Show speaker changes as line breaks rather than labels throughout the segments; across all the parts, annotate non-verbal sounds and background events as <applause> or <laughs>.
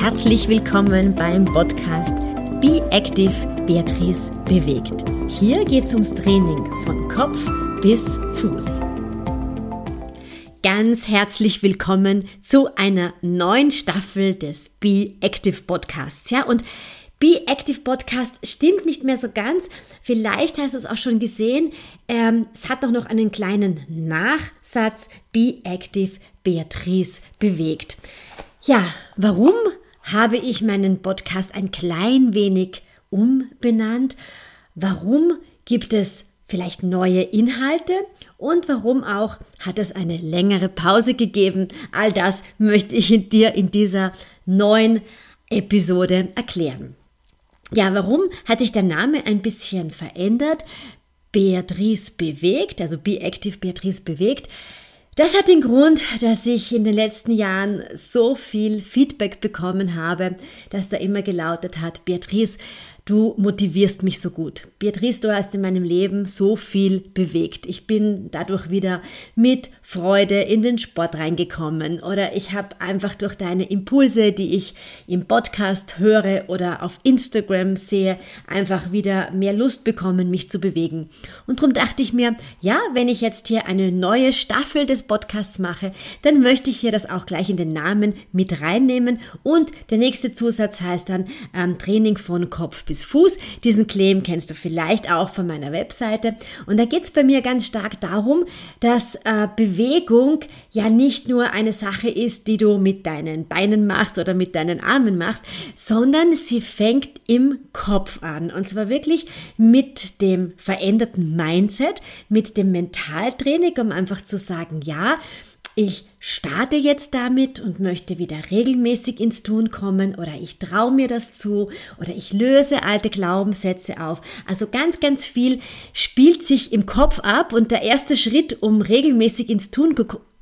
Herzlich willkommen beim Podcast Be Active Beatrice bewegt. Hier geht es ums Training von Kopf bis Fuß. Ganz herzlich willkommen zu einer neuen Staffel des Be Active Podcasts. Ja, und Be Active Podcast stimmt nicht mehr so ganz. Vielleicht hast du es auch schon gesehen. Ähm, es hat doch noch einen kleinen Nachsatz. Be Active Beatrice bewegt. Ja, warum habe ich meinen Podcast ein klein wenig umbenannt? Warum gibt es vielleicht neue Inhalte? Und warum auch hat es eine längere Pause gegeben? All das möchte ich dir in dieser neuen Episode erklären. Ja, warum hat sich der Name ein bisschen verändert? Beatrice bewegt, also Be Active Beatrice bewegt. Das hat den Grund, dass ich in den letzten Jahren so viel Feedback bekommen habe, dass da immer gelautet hat, Beatrice, Du motivierst mich so gut. Beatrice, du hast in meinem Leben so viel bewegt. Ich bin dadurch wieder mit Freude in den Sport reingekommen oder ich habe einfach durch deine Impulse, die ich im Podcast höre oder auf Instagram sehe, einfach wieder mehr Lust bekommen, mich zu bewegen. Und darum dachte ich mir, ja, wenn ich jetzt hier eine neue Staffel des Podcasts mache, dann möchte ich hier das auch gleich in den Namen mit reinnehmen und der nächste Zusatz heißt dann ähm, Training von Kopf bis Fuß. Diesen Claim kennst du vielleicht auch von meiner Webseite. Und da geht es bei mir ganz stark darum, dass äh, Bewegung ja nicht nur eine Sache ist, die du mit deinen Beinen machst oder mit deinen Armen machst, sondern sie fängt im Kopf an. Und zwar wirklich mit dem veränderten Mindset, mit dem Mentaltraining, um einfach zu sagen, ja, ich starte jetzt damit und möchte wieder regelmäßig ins Tun kommen oder ich traue mir das zu oder ich löse alte Glaubenssätze auf. Also ganz, ganz viel spielt sich im Kopf ab und der erste Schritt, um regelmäßig ins Tun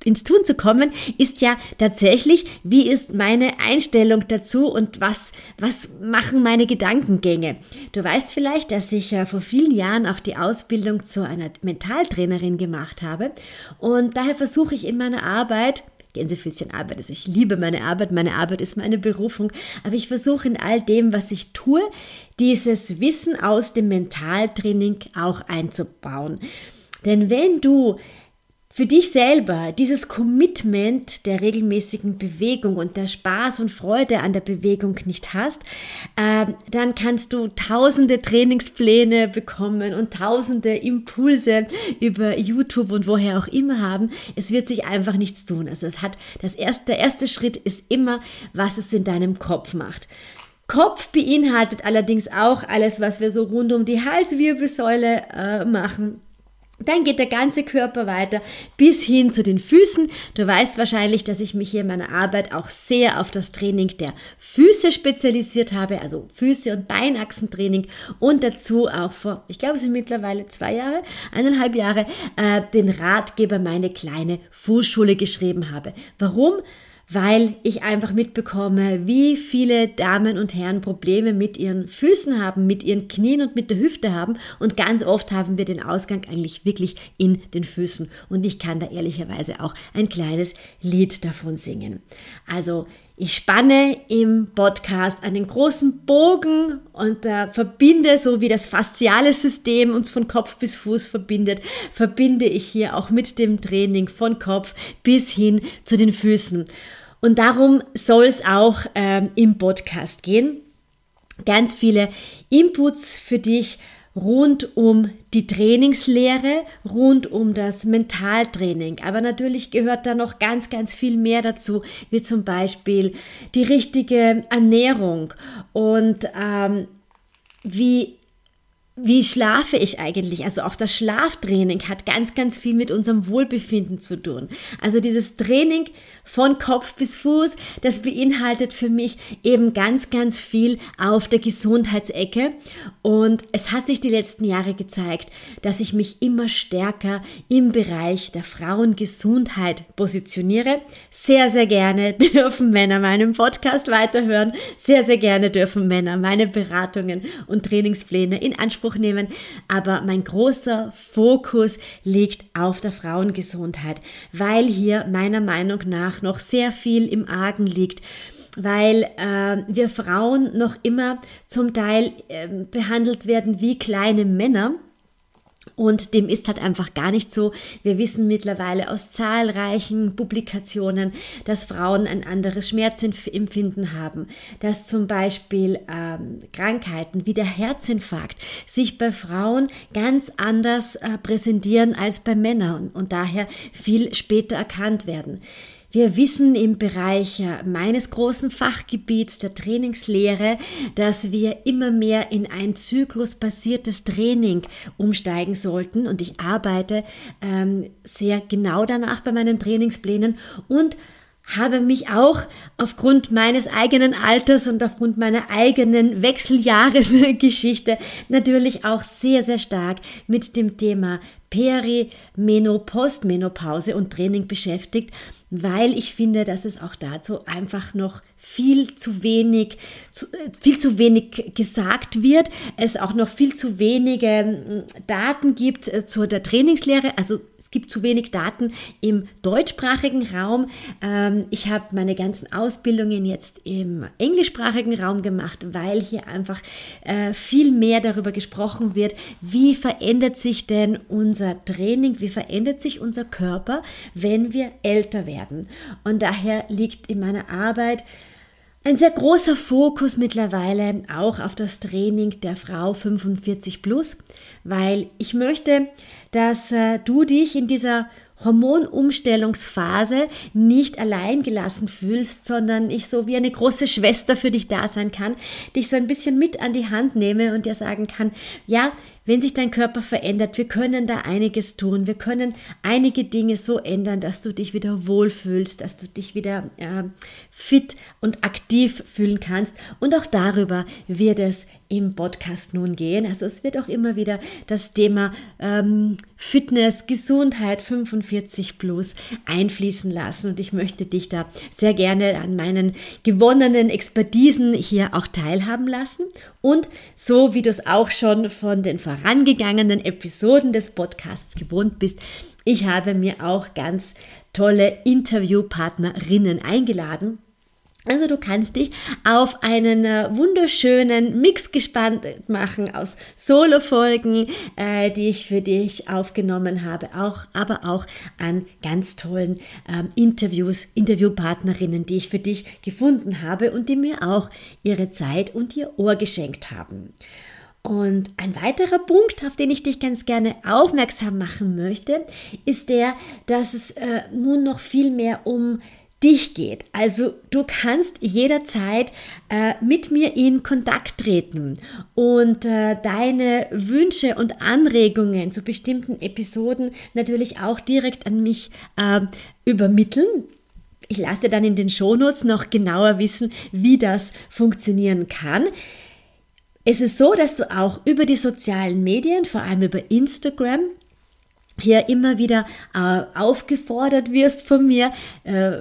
ins Tun zu kommen, ist ja tatsächlich, wie ist meine Einstellung dazu und was, was machen meine Gedankengänge. Du weißt vielleicht, dass ich ja vor vielen Jahren auch die Ausbildung zu einer Mentaltrainerin gemacht habe und daher versuche ich in meiner Arbeit, Gänsefüßchen Arbeit. Also ich liebe meine Arbeit, meine Arbeit ist meine Berufung, aber ich versuche in all dem, was ich tue, dieses Wissen aus dem Mentaltraining auch einzubauen. Denn wenn du für dich selber dieses Commitment der regelmäßigen Bewegung und der Spaß und Freude an der Bewegung nicht hast, äh, dann kannst du tausende Trainingspläne bekommen und tausende Impulse über YouTube und woher auch immer haben. Es wird sich einfach nichts tun. Also es hat das erste, der erste Schritt ist immer, was es in deinem Kopf macht. Kopf beinhaltet allerdings auch alles, was wir so rund um die Halswirbelsäule äh, machen dann geht der ganze Körper weiter bis hin zu den Füßen. Du weißt wahrscheinlich, dass ich mich hier in meiner Arbeit auch sehr auf das Training der Füße spezialisiert habe, also Füße- und Beinachsentraining und dazu auch vor, ich glaube, es sind mittlerweile zwei Jahre, eineinhalb Jahre, äh, den Ratgeber meine kleine Fußschule geschrieben habe. Warum? Weil ich einfach mitbekomme, wie viele Damen und Herren Probleme mit ihren Füßen haben, mit ihren Knien und mit der Hüfte haben. Und ganz oft haben wir den Ausgang eigentlich wirklich in den Füßen. Und ich kann da ehrlicherweise auch ein kleines Lied davon singen. Also ich spanne im Podcast einen großen Bogen und äh, verbinde, so wie das fasziale System uns von Kopf bis Fuß verbindet, verbinde ich hier auch mit dem Training von Kopf bis hin zu den Füßen. Und darum soll es auch ähm, im Podcast gehen. Ganz viele Inputs für dich rund um die Trainingslehre, rund um das Mentaltraining. Aber natürlich gehört da noch ganz, ganz viel mehr dazu, wie zum Beispiel die richtige Ernährung und ähm, wie wie schlafe ich eigentlich? Also auch das Schlaftraining hat ganz, ganz viel mit unserem Wohlbefinden zu tun. Also dieses Training von Kopf bis Fuß, das beinhaltet für mich eben ganz, ganz viel auf der Gesundheitsecke. Und es hat sich die letzten Jahre gezeigt, dass ich mich immer stärker im Bereich der Frauengesundheit positioniere. Sehr, sehr gerne <laughs> dürfen Männer meinen Podcast weiterhören. Sehr, sehr gerne dürfen Männer meine Beratungen und Trainingspläne in Anspruch nehmen. Aber mein großer Fokus liegt auf der Frauengesundheit, weil hier meiner Meinung nach noch sehr viel im Argen liegt weil äh, wir Frauen noch immer zum Teil äh, behandelt werden wie kleine Männer. Und dem ist halt einfach gar nicht so. Wir wissen mittlerweile aus zahlreichen Publikationen, dass Frauen ein anderes Schmerzempfinden haben, dass zum Beispiel ähm, Krankheiten wie der Herzinfarkt sich bei Frauen ganz anders äh, präsentieren als bei Männern und daher viel später erkannt werden. Wir wissen im Bereich äh, meines großen Fachgebiets der Trainingslehre, dass wir immer mehr in ein zyklusbasiertes Training umsteigen sollten. Und ich arbeite ähm, sehr genau danach bei meinen Trainingsplänen und habe mich auch aufgrund meines eigenen Alters und aufgrund meiner eigenen Wechseljahresgeschichte natürlich auch sehr, sehr stark mit dem Thema Perimenopostmenopause und Training beschäftigt weil ich finde, dass es auch dazu einfach noch viel zu wenig, zu, äh, viel zu wenig gesagt wird, es auch noch viel zu wenige Daten gibt äh, zur der Trainingslehre, also es gibt zu wenig Daten im deutschsprachigen Raum. Ähm, ich habe meine ganzen Ausbildungen jetzt im englischsprachigen Raum gemacht, weil hier einfach äh, viel mehr darüber gesprochen wird, wie verändert sich denn unser Training, wie verändert sich unser Körper, wenn wir älter werden. Und daher liegt in meiner Arbeit ein sehr großer Fokus mittlerweile auch auf das Training der Frau 45 plus, weil ich möchte, dass äh, du dich in dieser Hormonumstellungsphase nicht allein gelassen fühlst, sondern ich so wie eine große Schwester für dich da sein kann, dich so ein bisschen mit an die Hand nehme und dir sagen kann, ja, wenn sich dein Körper verändert, wir können da einiges tun. Wir können einige Dinge so ändern, dass du dich wieder wohlfühlst, dass du dich wieder äh, fit und aktiv fühlen kannst. Und auch darüber wird es im Podcast nun gehen. Also es wird auch immer wieder das Thema ähm, Fitness, Gesundheit 45 plus einfließen lassen. Und ich möchte dich da sehr gerne an meinen gewonnenen Expertisen hier auch teilhaben lassen. Und so wie du es auch schon von den vorangegangenen Episoden des Podcasts gewohnt bist, ich habe mir auch ganz tolle Interviewpartnerinnen eingeladen also du kannst dich auf einen äh, wunderschönen Mix gespannt machen aus Solo-Folgen, äh, die ich für dich aufgenommen habe, auch, aber auch an ganz tollen ähm, Interviews, Interviewpartnerinnen, die ich für dich gefunden habe und die mir auch ihre Zeit und ihr Ohr geschenkt haben. Und ein weiterer Punkt, auf den ich dich ganz gerne aufmerksam machen möchte, ist der, dass es äh, nun noch viel mehr um dich geht. Also du kannst jederzeit äh, mit mir in Kontakt treten und äh, deine Wünsche und Anregungen zu bestimmten Episoden natürlich auch direkt an mich äh, übermitteln. Ich lasse dann in den Shownotes noch genauer wissen, wie das funktionieren kann. Es ist so, dass du auch über die sozialen Medien, vor allem über Instagram, hier immer wieder äh, aufgefordert wirst von mir, äh,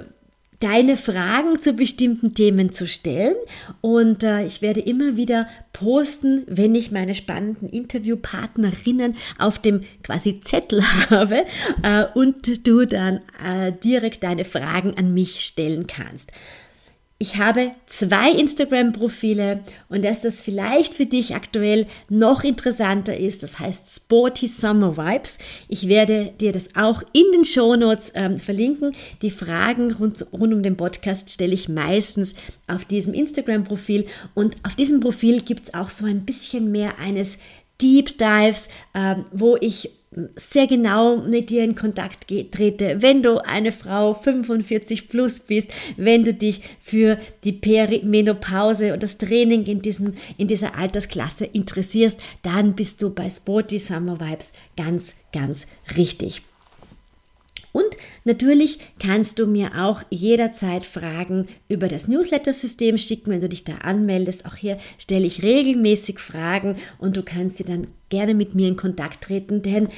deine Fragen zu bestimmten Themen zu stellen. Und äh, ich werde immer wieder posten, wenn ich meine spannenden Interviewpartnerinnen auf dem quasi Zettel <laughs> habe äh, und du dann äh, direkt deine Fragen an mich stellen kannst. Ich habe zwei Instagram-Profile und dass das vielleicht für dich aktuell noch interessanter ist, das heißt Sporty Summer Vibes. Ich werde dir das auch in den Show Notes ähm, verlinken. Die Fragen rund, rund um den Podcast stelle ich meistens auf diesem Instagram-Profil und auf diesem Profil gibt es auch so ein bisschen mehr eines Deep Dives, ähm, wo ich sehr genau mit dir in Kontakt trete, wenn du eine Frau 45 plus bist, wenn du dich für die Perimenopause und das Training in, diesem, in dieser Altersklasse interessierst, dann bist du bei Sporty Summer Vibes ganz, ganz richtig. Natürlich kannst du mir auch jederzeit Fragen über das Newsletter-System schicken, wenn du dich da anmeldest. Auch hier stelle ich regelmäßig Fragen und du kannst sie dann gerne mit mir in Kontakt treten, denn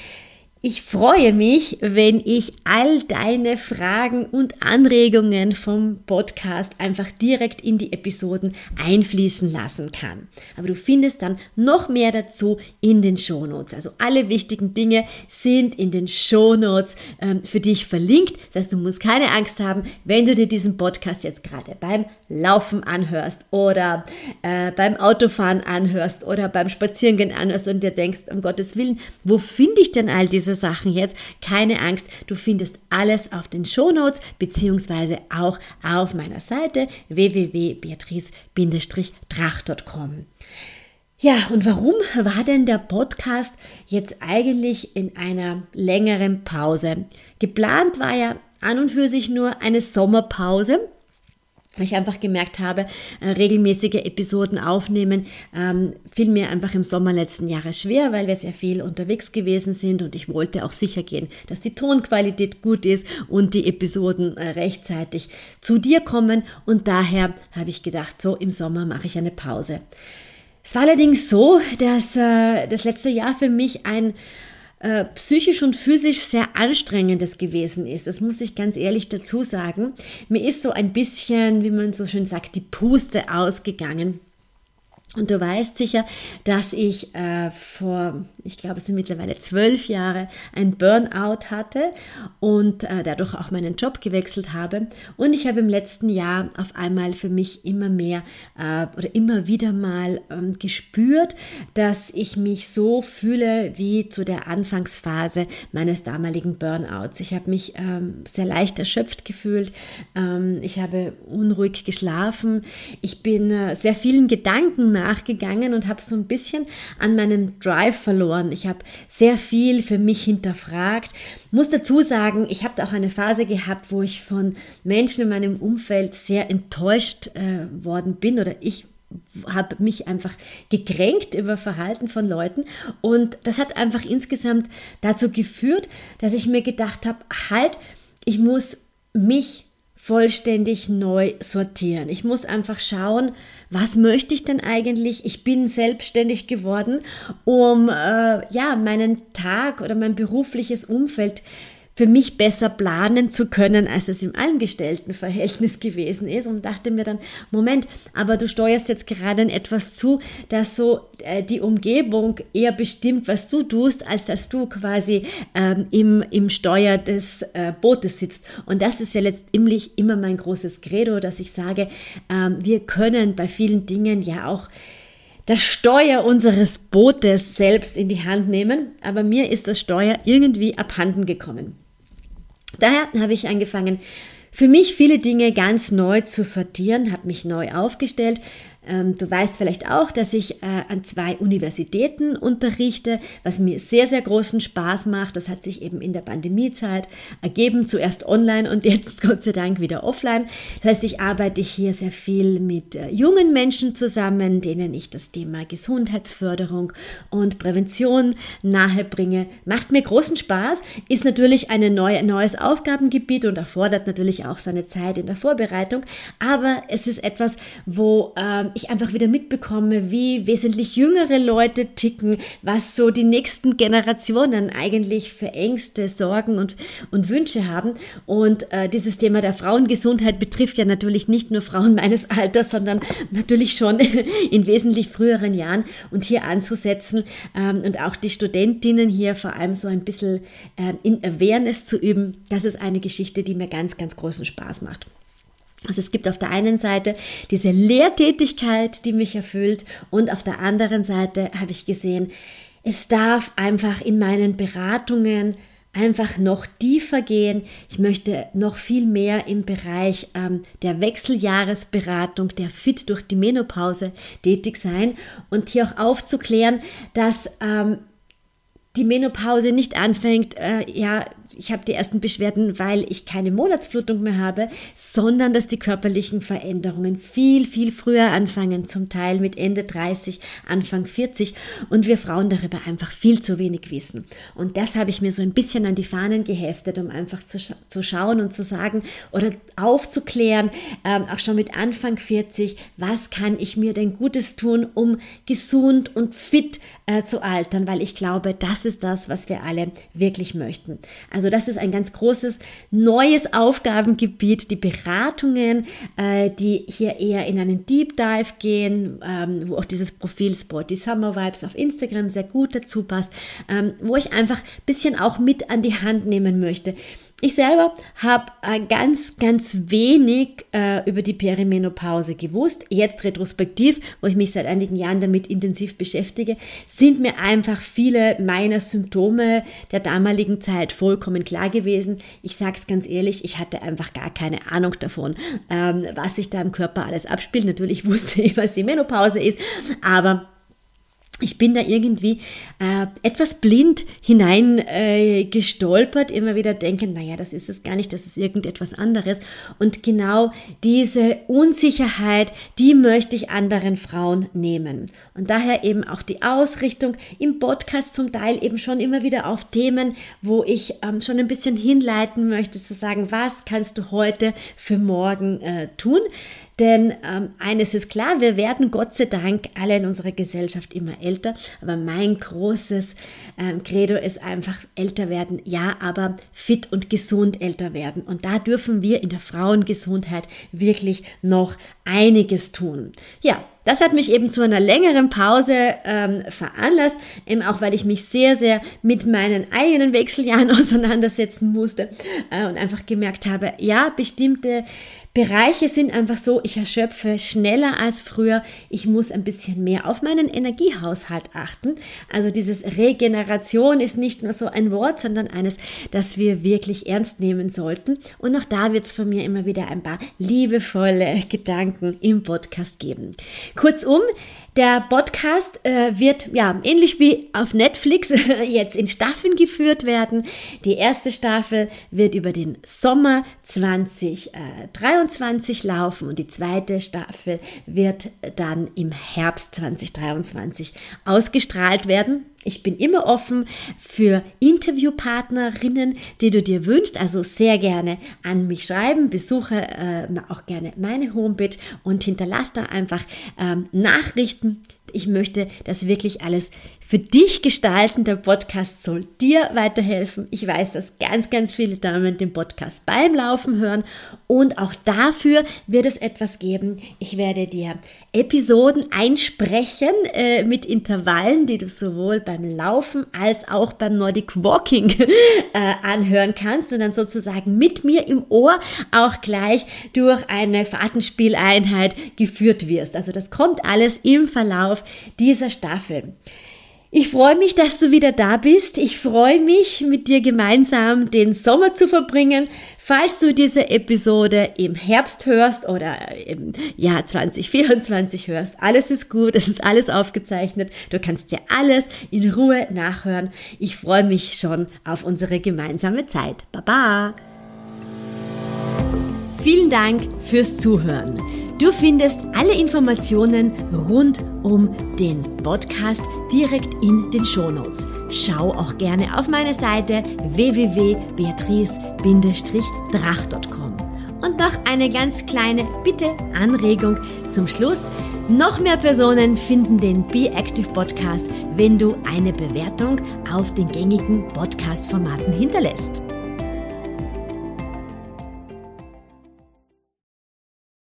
Ich freue mich, wenn ich all deine Fragen und Anregungen vom Podcast einfach direkt in die Episoden einfließen lassen kann. Aber du findest dann noch mehr dazu in den Shownotes. Also alle wichtigen Dinge sind in den Shownotes ähm, für dich verlinkt. Das heißt, du musst keine Angst haben, wenn du dir diesen Podcast jetzt gerade beim Laufen anhörst oder äh, beim Autofahren anhörst oder beim Spazierengehen anhörst und dir denkst, um Gottes Willen, wo finde ich denn all diese diese Sachen jetzt. Keine Angst, du findest alles auf den Shownotes beziehungsweise auch auf meiner Seite www.beatrice-drach.com. Ja, und warum war denn der Podcast jetzt eigentlich in einer längeren Pause? Geplant war ja an und für sich nur eine Sommerpause weil ich einfach gemerkt habe, äh, regelmäßige Episoden aufnehmen ähm, fiel mir einfach im Sommer letzten Jahres schwer, weil wir sehr viel unterwegs gewesen sind und ich wollte auch sicher gehen, dass die Tonqualität gut ist und die Episoden äh, rechtzeitig zu dir kommen und daher habe ich gedacht, so im Sommer mache ich eine Pause. Es war allerdings so, dass äh, das letzte Jahr für mich ein äh, psychisch und physisch sehr anstrengendes gewesen ist. Das muss ich ganz ehrlich dazu sagen. Mir ist so ein bisschen, wie man so schön sagt, die Puste ausgegangen und du weißt sicher, dass ich äh, vor, ich glaube, es sind mittlerweile zwölf Jahre, ein Burnout hatte und äh, dadurch auch meinen Job gewechselt habe. Und ich habe im letzten Jahr auf einmal für mich immer mehr äh, oder immer wieder mal ähm, gespürt, dass ich mich so fühle wie zu der Anfangsphase meines damaligen Burnouts. Ich habe mich ähm, sehr leicht erschöpft gefühlt. Ähm, ich habe unruhig geschlafen. Ich bin äh, sehr vielen Gedanken nachgegangen und habe so ein bisschen an meinem Drive verloren. Ich habe sehr viel für mich hinterfragt. Muss dazu sagen, ich habe auch eine Phase gehabt, wo ich von Menschen in meinem Umfeld sehr enttäuscht äh, worden bin oder ich habe mich einfach gekränkt über Verhalten von Leuten und das hat einfach insgesamt dazu geführt, dass ich mir gedacht habe, halt, ich muss mich vollständig neu sortieren. Ich muss einfach schauen, was möchte ich denn eigentlich? Ich bin selbstständig geworden, um äh, ja meinen Tag oder mein berufliches Umfeld für mich besser planen zu können, als es im Angestelltenverhältnis <laughs> gewesen ist und dachte mir dann, Moment, aber du steuerst jetzt gerade in etwas zu, dass so äh, die Umgebung eher bestimmt, was du tust, als dass du quasi ähm, im, im Steuer des äh, Bootes sitzt. Und das ist ja letztendlich immer mein großes Credo, dass ich sage, ähm, wir können bei vielen Dingen ja auch das Steuer unseres Bootes selbst in die Hand nehmen, aber mir ist das Steuer irgendwie abhanden gekommen. Daher habe ich angefangen, für mich viele Dinge ganz neu zu sortieren, habe mich neu aufgestellt, ähm, du weißt vielleicht auch, dass ich äh, an zwei Universitäten unterrichte, was mir sehr, sehr großen Spaß macht. Das hat sich eben in der Pandemiezeit ergeben, zuerst online und jetzt <laughs> Gott sei Dank wieder offline. Das heißt, ich arbeite hier sehr viel mit äh, jungen Menschen zusammen, denen ich das Thema Gesundheitsförderung und Prävention nahebringe. Macht mir großen Spaß, ist natürlich ein neue, neues Aufgabengebiet und erfordert natürlich auch seine Zeit in der Vorbereitung, aber es ist etwas, wo ähm, ich einfach wieder mitbekomme, wie wesentlich jüngere Leute ticken, was so die nächsten Generationen eigentlich für Ängste, Sorgen und, und Wünsche haben. Und äh, dieses Thema der Frauengesundheit betrifft ja natürlich nicht nur Frauen meines Alters, sondern natürlich schon <laughs> in wesentlich früheren Jahren. Und hier anzusetzen ähm, und auch die Studentinnen hier vor allem so ein bisschen äh, in Awareness zu üben, das ist eine Geschichte, die mir ganz, ganz großen Spaß macht. Also es gibt auf der einen Seite diese Lehrtätigkeit, die mich erfüllt und auf der anderen Seite habe ich gesehen, es darf einfach in meinen Beratungen einfach noch tiefer gehen. Ich möchte noch viel mehr im Bereich ähm, der Wechseljahresberatung, der Fit durch die Menopause tätig sein und hier auch aufzuklären, dass ähm, die Menopause nicht anfängt, äh, ja, ich habe die ersten Beschwerden, weil ich keine Monatsblutung mehr habe, sondern dass die körperlichen Veränderungen viel, viel früher anfangen, zum Teil mit Ende 30, Anfang 40 und wir Frauen darüber einfach viel zu wenig wissen. Und das habe ich mir so ein bisschen an die Fahnen geheftet, um einfach zu, zu schauen und zu sagen oder aufzuklären, ähm, auch schon mit Anfang 40, was kann ich mir denn Gutes tun, um gesund und fit äh, zu altern, weil ich glaube, das ist das, was wir alle wirklich möchten. Also das ist ein ganz großes neues Aufgabengebiet, die Beratungen, äh, die hier eher in einen Deep Dive gehen, ähm, wo auch dieses Profil Sporty Summer Vibes auf Instagram sehr gut dazu passt, ähm, wo ich einfach ein bisschen auch mit an die Hand nehmen möchte. Ich selber habe äh, ganz, ganz wenig äh, über die Perimenopause gewusst. Jetzt retrospektiv, wo ich mich seit einigen Jahren damit intensiv beschäftige, sind mir einfach viele meiner Symptome der damaligen Zeit vollkommen klar gewesen. Ich sage es ganz ehrlich, ich hatte einfach gar keine Ahnung davon, ähm, was sich da im Körper alles abspielt. Natürlich wusste ich, was die Menopause ist, aber ich bin da irgendwie äh, etwas blind hineingestolpert, äh, immer wieder denken, naja, das ist es gar nicht, das ist irgendetwas anderes. Und genau diese Unsicherheit, die möchte ich anderen Frauen nehmen. Und daher eben auch die Ausrichtung im Podcast zum Teil eben schon immer wieder auf Themen, wo ich ähm, schon ein bisschen hinleiten möchte, zu sagen, was kannst du heute für morgen äh, tun? Denn ähm, eines ist klar, wir werden Gott sei Dank alle in unserer Gesellschaft immer älter. Aber mein großes ähm, Credo ist einfach älter werden, ja, aber fit und gesund älter werden. Und da dürfen wir in der Frauengesundheit wirklich noch einiges tun. Ja, das hat mich eben zu einer längeren Pause ähm, veranlasst, eben auch weil ich mich sehr, sehr mit meinen eigenen Wechseljahren <laughs> auseinandersetzen musste äh, und einfach gemerkt habe, ja, bestimmte Bereiche sind einfach so, ich erschöpfe schneller als früher. Ich muss ein bisschen mehr auf meinen Energiehaushalt achten. Also dieses Regeneration ist nicht nur so ein Wort, sondern eines, das wir wirklich ernst nehmen sollten. Und auch da wird es von mir immer wieder ein paar liebevolle Gedanken im Podcast geben. Kurzum, der Podcast äh, wird ja ähnlich wie auf Netflix <laughs> jetzt in Staffeln geführt werden. Die erste Staffel wird über den Sommer 2023 laufen und die zweite Staffel wird dann im Herbst 2023 ausgestrahlt werden. Ich bin immer offen für Interviewpartnerinnen, die du dir wünschst. Also sehr gerne an mich schreiben. Besuche äh, auch gerne meine Homepage und hinterlasse da einfach ähm, Nachrichten. Ich möchte das wirklich alles für dich gestalten. Der Podcast soll dir weiterhelfen. Ich weiß, dass ganz, ganz viele Damen den Podcast beim Laufen hören und auch dafür wird es etwas geben. Ich werde dir Episoden einsprechen äh, mit Intervallen, die du sowohl beim Laufen als auch beim Nordic Walking <laughs> äh, anhören kannst und dann sozusagen mit mir im Ohr auch gleich durch eine Fahrtenspieleinheit geführt wirst. Also das kommt alles im Verlauf dieser Staffel. Ich freue mich, dass du wieder da bist. Ich freue mich, mit dir gemeinsam den Sommer zu verbringen. Falls du diese Episode im Herbst hörst oder im Jahr 2024 hörst, alles ist gut, es ist alles aufgezeichnet. Du kannst dir alles in Ruhe nachhören. Ich freue mich schon auf unsere gemeinsame Zeit. Baba! Vielen Dank fürs Zuhören. Du findest alle Informationen rund um den Podcast direkt in den Shownotes. Schau auch gerne auf meine Seite www.beatrice-drach.com. Und noch eine ganz kleine Bitte, Anregung zum Schluss. Noch mehr Personen finden den Be Active Podcast, wenn du eine Bewertung auf den gängigen Podcast-Formaten hinterlässt.